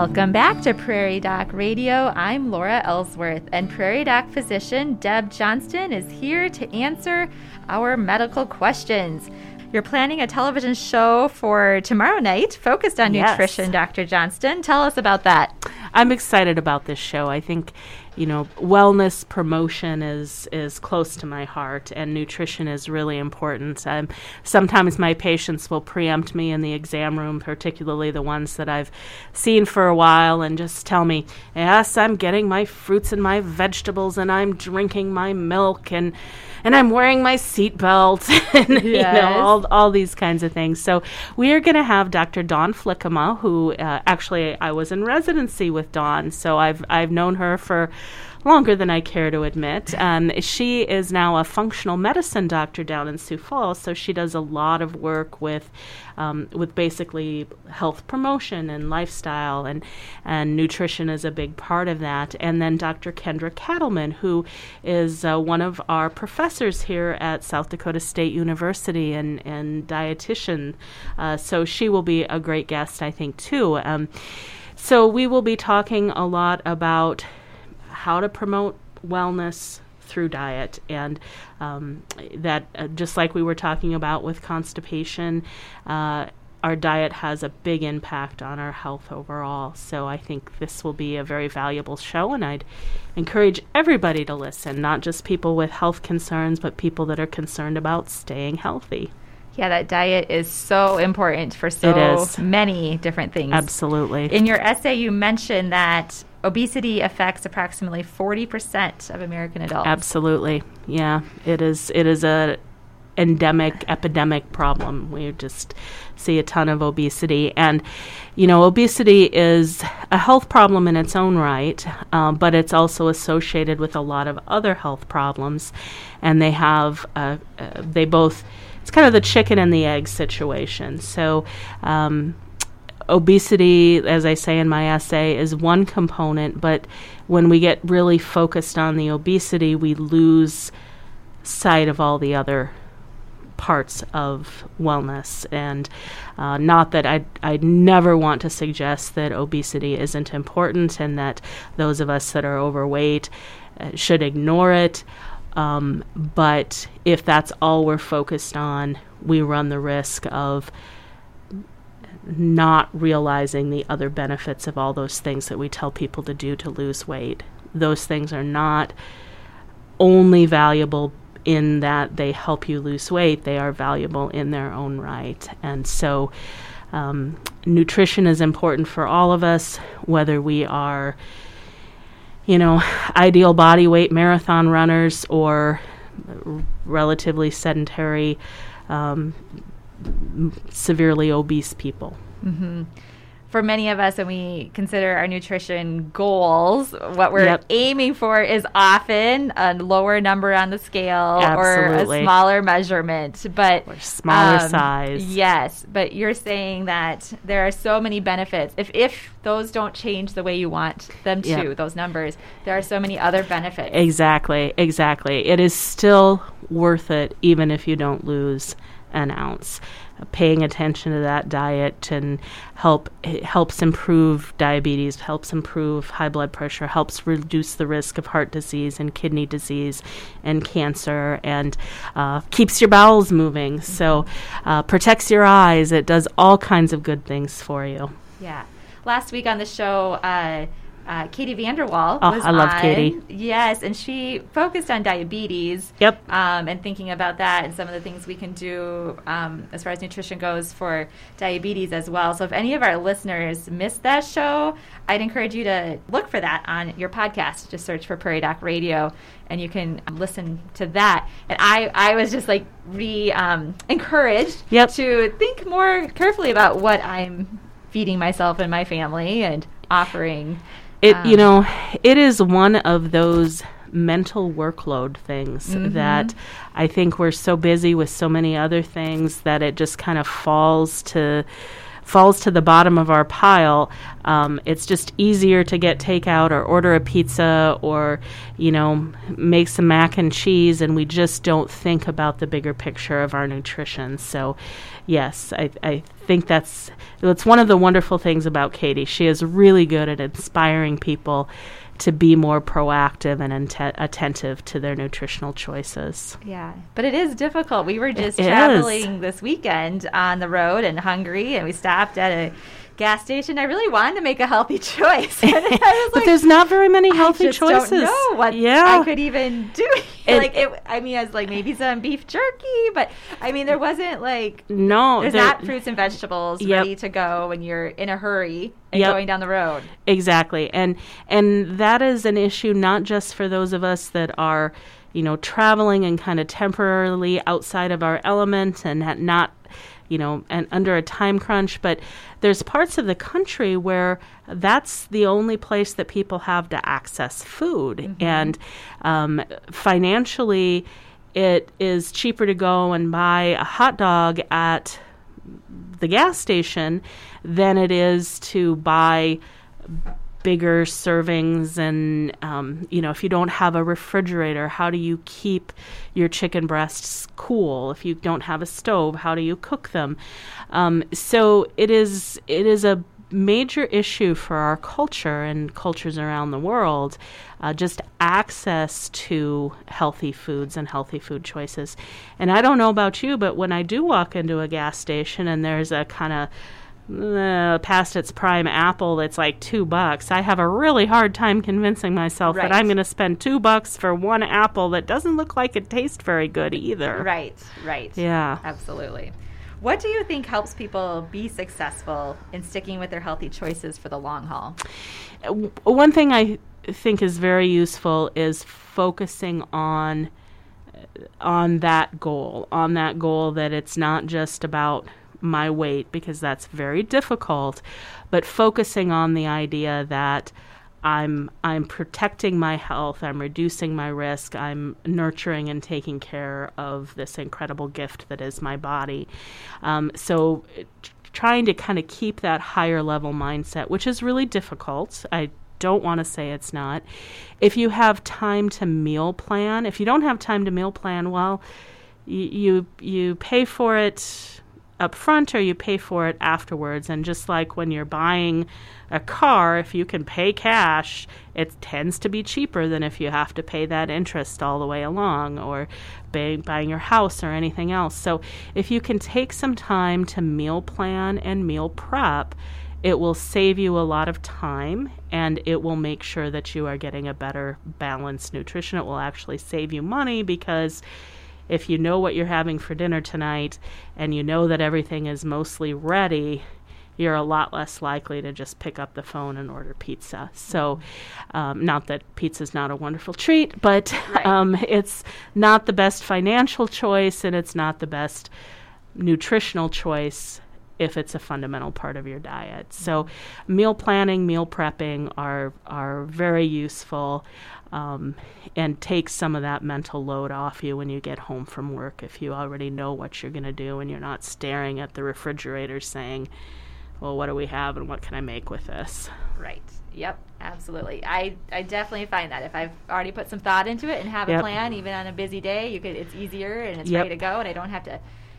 Welcome back to Prairie Doc Radio. I'm Laura Ellsworth, and Prairie Doc physician Deb Johnston is here to answer our medical questions. You're planning a television show for tomorrow night focused on Yes. nutrition, Dr. Johnston. Tell us about that. I'm excited about this show. I think, you know, wellness promotion is is close to my heart, and nutrition is really important. Um, sometimes my patients will preempt me in the exam room, particularly the ones that I've seen for a while, and just tell me, "Yes, I'm getting my fruits and my vegetables, and I'm drinking my milk, and." And I'm wearing my seatbelt, and you know all all these kinds of things. So we are going to have Dr. Dawn Flickema, who uh, actually I was in residency with Dawn, so I've I've known her for longer than I care to admit. Um, she is now a functional medicine doctor down in Sioux Falls, so she does a lot of work with um, with basically health promotion and lifestyle, and and nutrition is a big part of that. And then Dr. Kendra Kattelmann, who is uh, one of our professors here at South Dakota State University and and dietitian, uh, so she will be a great guest, I think, too. Um, so we will be talking a lot about how to promote wellness through diet and um, that uh, just like we were talking about with constipation uh, our diet has a big impact on our health overall. So i think this will be a very valuable show and i'd encourage everybody to listen not just people with health concerns but people that are concerned about staying healthy Yeah, that diet is so important for so is. many different things. absolutely In your essay, you mentioned that obesity affects approximately 40% of American adults. Absolutely. Yeah, it is it is a endemic epidemic problem. We just see a ton of obesity and you know, obesity is a health problem in its own right, um, but it's also associated with a lot of other health problems, and they have uh, uh, they both. It's kind of the chicken and the egg situation. So, um, obesity, as I say in my essay, is one component, but when we get really focused on the obesity, we lose sight of all the other parts of wellness. And uh, not that I I never want to suggest that obesity isn't important and that those of us that are overweight uh, should ignore it. Um, but if that's all we're focused on, we run the risk of not realizing the other benefits of all those things that we tell people to do to lose weight. Those things are not only valuable in that they help you lose weight, they are valuable in their own right. And so, um, nutrition is important for all of us, whether we are, you know, ideal body weight marathon runners or r- relatively sedentary, um, m- severely obese people. For many of us, when we consider our nutrition goals, what we're Yep. aiming for is often a lower number on the scale or a smaller measurement. But Or smaller um, size. Yes, but you're saying that there are so many benefits. If if those don't change the way you want them to, Yep. those numbers, there are so many other benefits. Exactly, exactly. It is still worth it, even if you don't lose an ounce. Paying attention to that diet and help it helps improve diabetes, helps improve high blood pressure, helps reduce the risk of heart disease and kidney disease and cancer, and uh, keeps your bowels moving. So uh, protects your eyes. It does all kinds of good things for you. Yeah. Last week on the show, uh, uh, Katie Vanderwall Oh, was I love on. Katie. Yes, and she focused on diabetes. Yep. Um, and thinking about that and some of the things we can do um, as far as nutrition goes for diabetes as well. So if any of our listeners missed that show, I'd encourage you to look for that on your podcast. Just search for Prairie Doc Radio, and you can um, listen to that. And I, I was just like re um, encouraged Yep. to think more carefully about what I'm feeding myself and my family and offering. It you Um, know, it is one of those mental workload things that I think we're so busy with so many other things that it just kind of falls to falls to the bottom of our pile. Um, it's just easier to get takeout or order a pizza or, you know, make some mac and cheese, and we just don't think about the bigger picture of our nutrition. So, yes, I, I think that's that's one of the wonderful things about Katie. She is really good at inspiring people to be more proactive and attentive to their nutritional choices. Yeah, but it is difficult. We were just it traveling is. this weekend on the road and hungry, and we stopped at a gas station. I really wanted to make a healthy choice, but like, there's not very many healthy I choices. Don't know what yeah. I could even do. It, like it, I mean, I was like maybe some beef jerky, but I mean, there wasn't like no, there's not fruits and vegetables yep. ready to go when you're in a hurry and yep. going down the road. Exactly, and and that is an issue not just for those of us that are you know traveling and kind of temporarily outside of our element and not you know, and under a time crunch. But there's parts of the country where that's the only place that people have to access food. Mm-hmm. And um, financially, it is cheaper to go and buy a hot dog at the gas station than it is to buy bigger servings and um, you know if you don't have a refrigerator how do you keep your chicken breasts cool? If you don't have a stove how do you cook them? Um, so it is it is a major issue for our culture and cultures around the world uh, just access to healthy foods and healthy food choices. And i don't know about you but when i do walk into a gas station and there's a kind of uh, past its prime apple that's like two bucks, I have a really hard time convincing myself right. that I'm going to spend two bucks for one apple that doesn't look like it tastes very good either. Right, right. Yeah. Absolutely. What do you think helps people be successful in sticking with their healthy choices for the long haul? One thing I think is very useful is focusing on on that goal, on that goal that it's not just about my weight because that's very difficult, but focusing on the idea that I'm I'm protecting my health, I'm reducing my risk, I'm nurturing and taking care of this incredible gift that is my body. Um, so trying to kind of keep that higher level mindset, which is really difficult. I don't want to say it's not. If you have time to meal plan, if you don't have time to meal plan, well, you you, you pay for it up front or you pay for it afterwards. And just like when you're buying a car, if you can pay cash, it tends to be cheaper than if you have to pay that interest all the way along or buy, buying your house or anything else. So if you can take some time to meal plan and meal prep, it will save you a lot of time and it will make sure that you are getting a better balanced nutrition. It will actually save you money because if you know what you're having for dinner tonight and you know that everything is mostly ready, you're a lot less likely to just pick up the phone and order pizza. So, um, not that pizza is not a wonderful treat, but right. um, it's not the best financial choice and it's not the best nutritional choice if it's a fundamental part of your diet. So, meal planning, meal prepping are are very useful um, and take some of that mental load off you when you get home from work if you already know what you're going to do and you're not staring at the refrigerator saying, well, what do we have and what can I make with this? Right. Yep, absolutely. I, I definitely find that if I've already put some thought into it and have yep. a plan, even on a busy day, you could it's easier and it's yep. ready to go, and I don't have to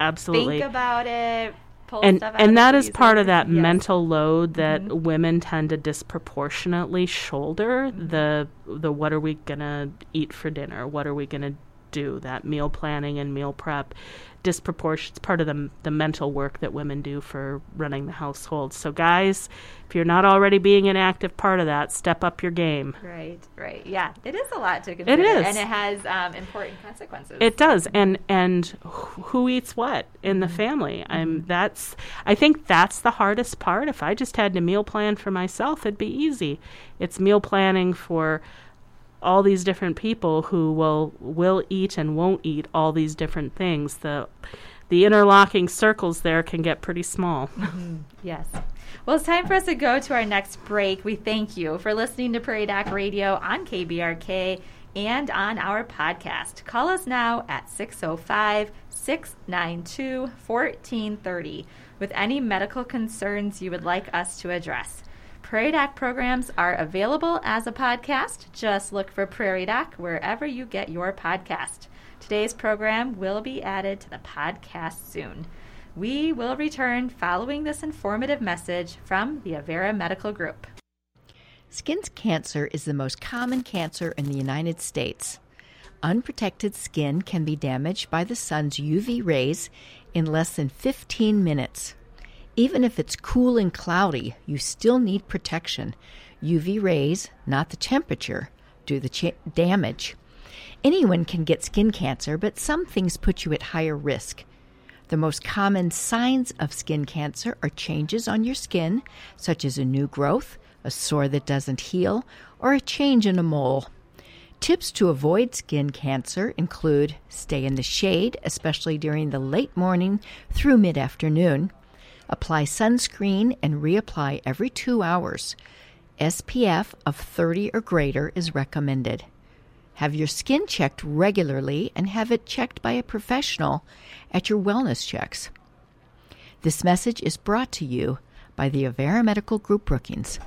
absolutely think about it, and and that is part of that yes. mental load that mm-hmm. women tend to disproportionately shoulder mm-hmm. the the what are we gonna eat for dinner what are we gonna do that meal planning and meal prep disproportionate. It's part of the the mental work that women do for running the household. So, guys, if you're not already being an active part of that, step up your game. Right, right, yeah, it is a lot to consider. It is, and it has um, important consequences. It does, and and who eats what in the mm-hmm. family? Mm-hmm. I'm that's I think that's the hardest part. If I just had to meal plan for myself, it'd be easy. It's meal planning for all these different people who will will eat and won't eat all these different things. The the interlocking circles there can get pretty small. Mm-hmm. Yes. Well, it's time for us to go to our next break. We thank you for listening to Prairie Doc Radio on KBRK and on our podcast. Call us now at 605 692 1430 with any medical concerns you would like us to address. Prairie Doc programs are available as a podcast. Just look for Prairie Doc wherever you get your podcast. Today's program will be added to the podcast soon. We will return following this informative message from the Avera Medical Group. Skin cancer is the most common cancer in the United States. Unprotected skin can be damaged by the sun's UV rays in less than 15 minutes. Even if it's cool and cloudy, you still need protection. UV rays, not the temperature, do the damage. Anyone can get skin cancer, but some things put you at higher risk. The most common signs of skin cancer are changes on your skin, such as a new growth, a sore that doesn't heal, or a change in a mole. Tips to avoid skin cancer include stay in the shade, especially during the late morning through mid afternoon. Apply sunscreen and reapply every two hours. SPF of 30 or greater is recommended. Have your skin checked regularly and have it checked by a professional at your wellness checks. This message is brought to you by the Avera Medical Group Brookings.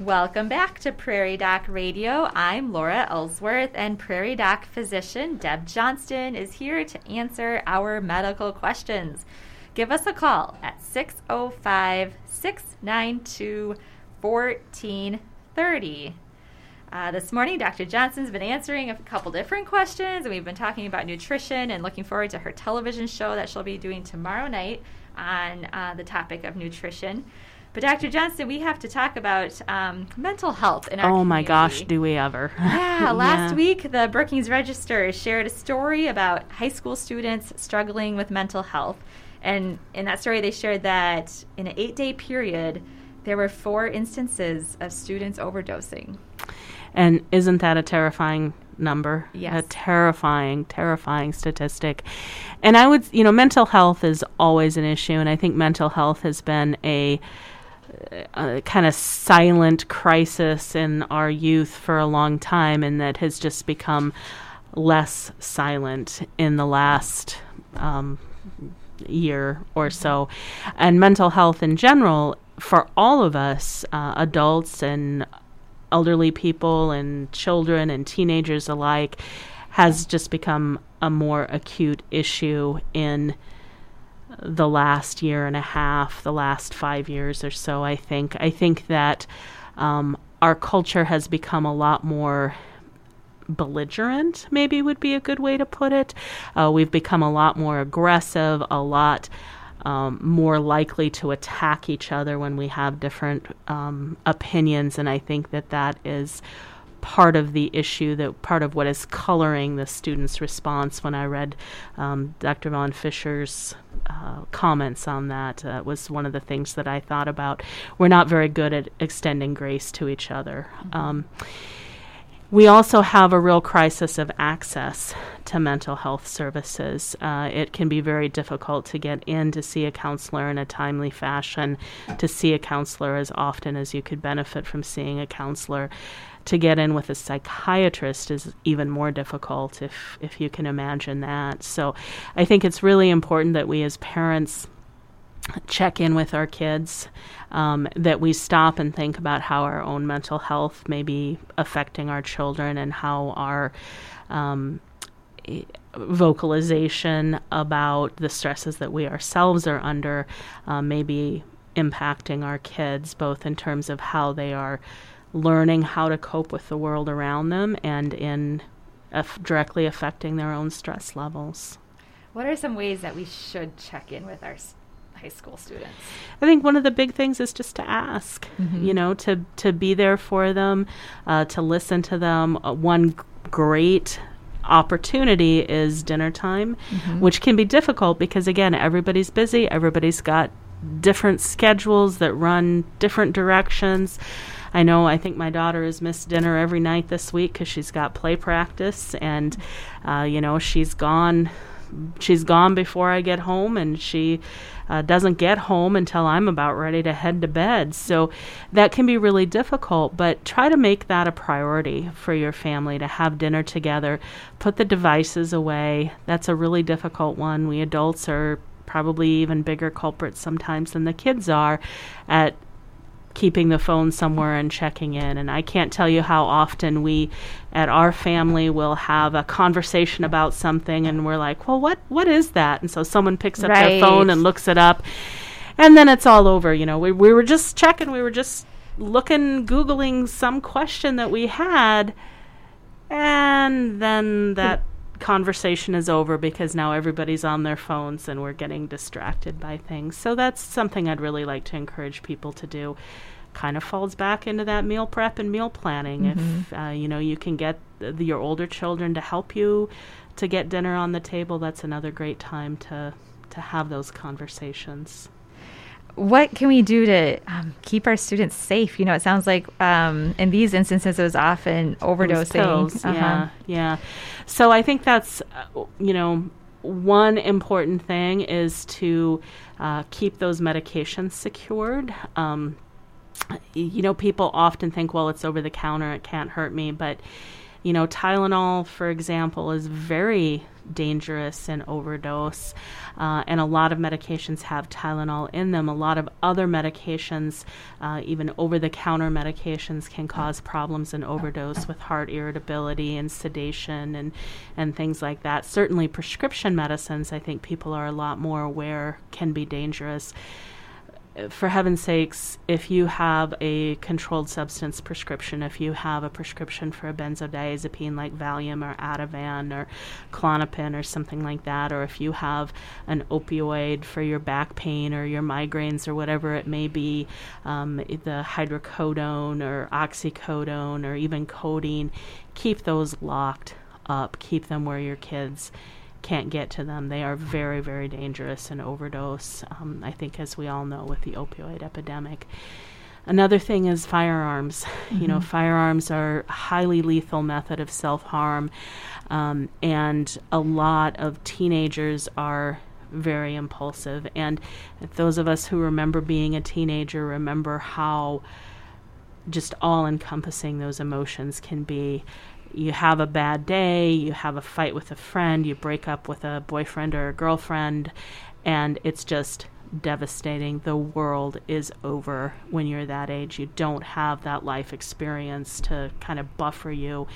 Welcome back to Prairie Doc Radio. I'm Laura Ellsworth, and Prairie Doc physician Deb Johnston is here to answer our medical questions. Give us a call at 605 692 1430. Uh, this morning, Dr. Johnston's been answering a couple different questions, and we've been talking about nutrition and looking forward to her television show that she'll be doing tomorrow night on uh, the topic of nutrition. But Dr. Johnson, we have to talk about um, mental health in our Oh my gosh, do we ever? Yeah, last Yeah. week the Brookings Register shared a story about high school students struggling with mental health. And in that story, they shared that in an eight day period, there were four instances of students overdosing. And isn't that a terrifying number? Yes. A terrifying, terrifying statistic. And I would, you know, mental health is always an issue, and I think mental health has been a, a kind of silent crisis in our youth for a long time, and that has just become less silent in the last um, year or so. And mental health in general, for all of us, uh, adults and elderly people and children and teenagers alike, has just become a more acute issue in the last year and a half, the last five years or so, I think. I think that um, our culture has become a lot more belligerent, maybe would be a good way to put it. Uh, we've become a lot more aggressive, a lot um, more likely to attack each other when we have different um, opinions, and I think that that is part of the issue that part of what is coloring the students' response when I read um, Dr. Von Fisher's uh, comments on that uh, was one of the things that I thought about. We're not very good at extending grace to each other. Um, we also have a real crisis of access to mental health services. Uh, it can be very difficult to get in to see a counselor in a timely fashion, to see a counselor as often as you could benefit from seeing a counselor. To get in with a psychiatrist is even more difficult if, if you can imagine that. So I think it's really important that we as parents check in with our kids, um, that we stop and think about how our own mental health may be affecting our children and how our um, vocalization about the stresses that we ourselves are under uh, may be impacting our kids, both in terms of how they are learning how to cope with the world around them and in aff- directly affecting their own stress levels. What are some ways that we should check in with our high school students? I think one of the big things is just to ask, Mm-hmm. you know, to to be there for them, uh, to listen to them. Uh, one g- great opportunity is dinner time, Mm-hmm. which can be difficult because again, everybody's busy, everybody's got different schedules that run different directions. I know I think my daughter has missed dinner every night this week because she's got play practice, and uh, you know she's gone she's gone before I get home, and she uh, doesn't get home until I'm about ready to head to bed. So that can be really difficult, but try to make that a priority for your family to have dinner together. Put the devices away. That's a really difficult one. We adults are probably even bigger culprits sometimes than the kids are at keeping the phone somewhere and checking in. And I can't tell you how often we at our family will have a conversation about something and we're like, well, what, what is that? And so someone picks up Right. their phone and looks it up. And then it's all over. You know, we, we were just checking, we were just looking, Googling some question that we had. And then that conversation is over because now everybody's on their phones and we're getting distracted by things. So that's something I'd really like to encourage people to do. Kind of falls back into that meal prep and meal planning. If uh, you know you can get the, your older children to help you to get dinner on the table, that's another great time to to have those conversations. What can we do to um, keep our students safe? You know, it sounds like um, in these instances it was often overdosing. pills, Uh-huh. Yeah, yeah. So I think that's, uh, you know, one important thing is to uh, keep those medications secured. Um, you know, people often think, well, it's over the counter, it can't hurt me. But, you know, Tylenol, for example, is very dangerous in overdose. Uh, and a lot of medications have Tylenol in them. A lot of other medications, uh, even over the counter medications, can cause problems in overdose with heart irritability and sedation and, and things like that. Certainly, prescription medicines, I think people are a lot more aware, can be dangerous for heaven's sakes, if you have a controlled substance prescription, if you have a prescription for a benzodiazepine like Valium or Ativan or Klonopin or something like that, or if you have an opioid for your back pain or your migraines or whatever it may be, um, the hydrocodone or oxycodone or even codeine, keep those locked up. Keep them where your kids can't get to them. They are very, very dangerous and overdose. Um, I think, as we all know, with the opioid epidemic. Another thing is firearms. You know, firearms are a highly lethal method of self harm, um, and a lot of teenagers are very impulsive. And those of us who remember being a teenager remember how just all encompassing those emotions can be. You have a bad day, you have a fight with a friend, you break up with a boyfriend or a girlfriend, and it's just devastating. The world is over when you're that age. You don't have that life experience to kind of buffer you.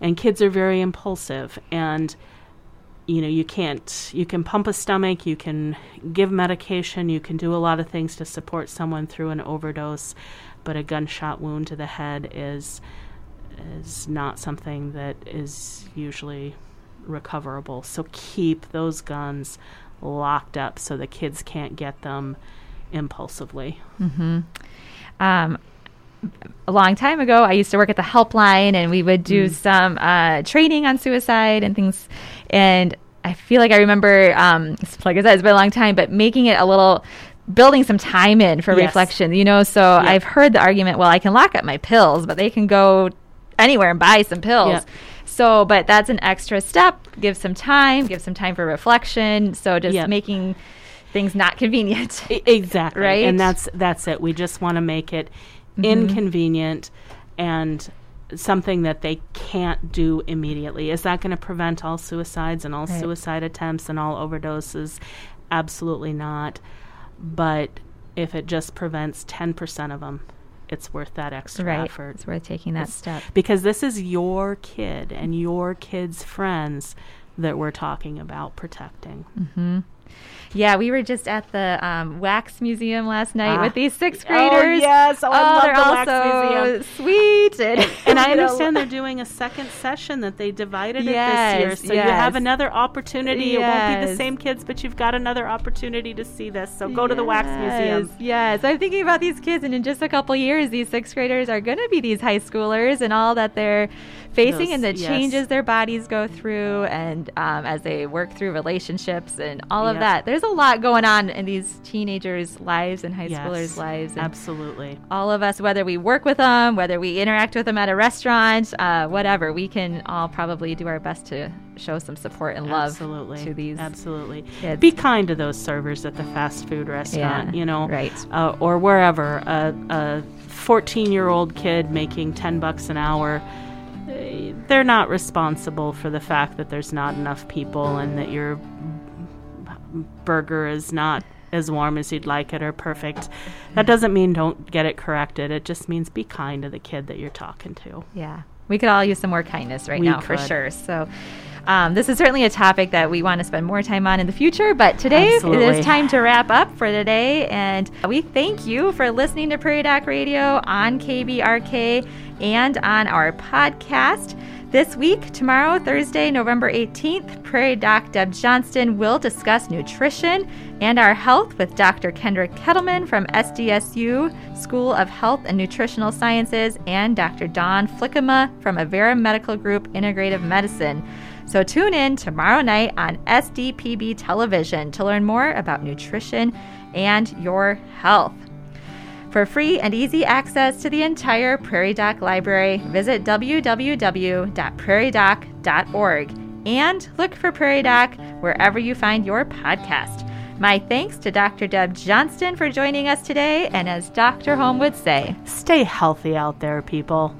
And kids are very impulsive and you know you can't you can pump a stomach you can give medication you can do a lot of things to support someone through an overdose but a gunshot wound to the head is is not something that is usually recoverable so keep those guns locked up so the kids can't get them impulsively um, a long time ago, I used to work at the helpline, and we would do some uh, training on suicide and things. And I feel like I remember, um, it's- like I said, it's been a long time, but making it a little, building some time in for Yes. reflection. You know, so I've heard the argument, well, I can lock up my pills, but they can go anywhere and buy some pills. So, but that's an extra step. Give some time. Give some time for reflection. So, just making things not convenient. Exactly Right? and that's that's it we just want to make it mm-hmm. inconvenient and something that they can't do immediately is that going to prevent all suicides and all Right. suicide attempts and all overdoses absolutely not but if it just prevents 10% of them it's worth that extra right. effort It's worth taking that It's- step. because this is your kid and your kid's friends that we're talking about protecting mm-hmm. Yeah, we were just at the um, wax museum last night Ah. with these sixth Oh, graders. yes. Oh, I love they're the all wax so museum. sweet. And, and I understand they're doing a second session that they divided it this year. So you have another opportunity. It won't be the same kids, but you've got another opportunity to see this. So go to the wax museum. Yes, Yes, I'm thinking about these kids, and in just a couple years, these sixth graders are going to be these high schoolers, and all that they're facing, and the yes. changes their bodies go through, and um, as they work through relationships and all of That. There's a lot going on in these teenagers' lives and high Yes, schoolers' lives. Absolutely. all of us, whether we work with them, whether we interact with them at a restaurant, uh, whatever, we can all probably do our best to show some support and love Absolutely. to these Absolutely. kids. Be kind to those servers at the fast food restaurant, Yeah, you know, right. uh, or wherever. A, a 14 year old kid making 10 bucks an hour, eh, they're not responsible for the fact that there's not enough people and that your burger is not as warm as you'd like it or perfect. That doesn't mean don't get it corrected. It just means be kind to the kid that you're talking to. Yeah. We could all use some more kindness right We now for sure. So, um, this is certainly a topic that we want to spend more time on in the future. But today Absolutely. is time to wrap up for today. And we thank you for listening to Prairie Doc Radio on KBRK and on our podcast. This week, tomorrow, Thursday, November 18th, Prairie Doc Deb Johnston will discuss nutrition and our health with Dr. Kendrick Kattelmann from SDSU School of Health and Nutritional Sciences and Dr. Dawn Flickema from Avera Medical Group Integrative Medicine. So tune in tomorrow night on SDPB television to learn more about nutrition and your health. For free and easy access to the entire Prairie Doc library, visit www.prairiedoc.org and look for Prairie Doc wherever you find your podcast. My thanks to Dr. Deb Johnston for joining us today, and as Dr. Holm would say, Stay healthy out there, people.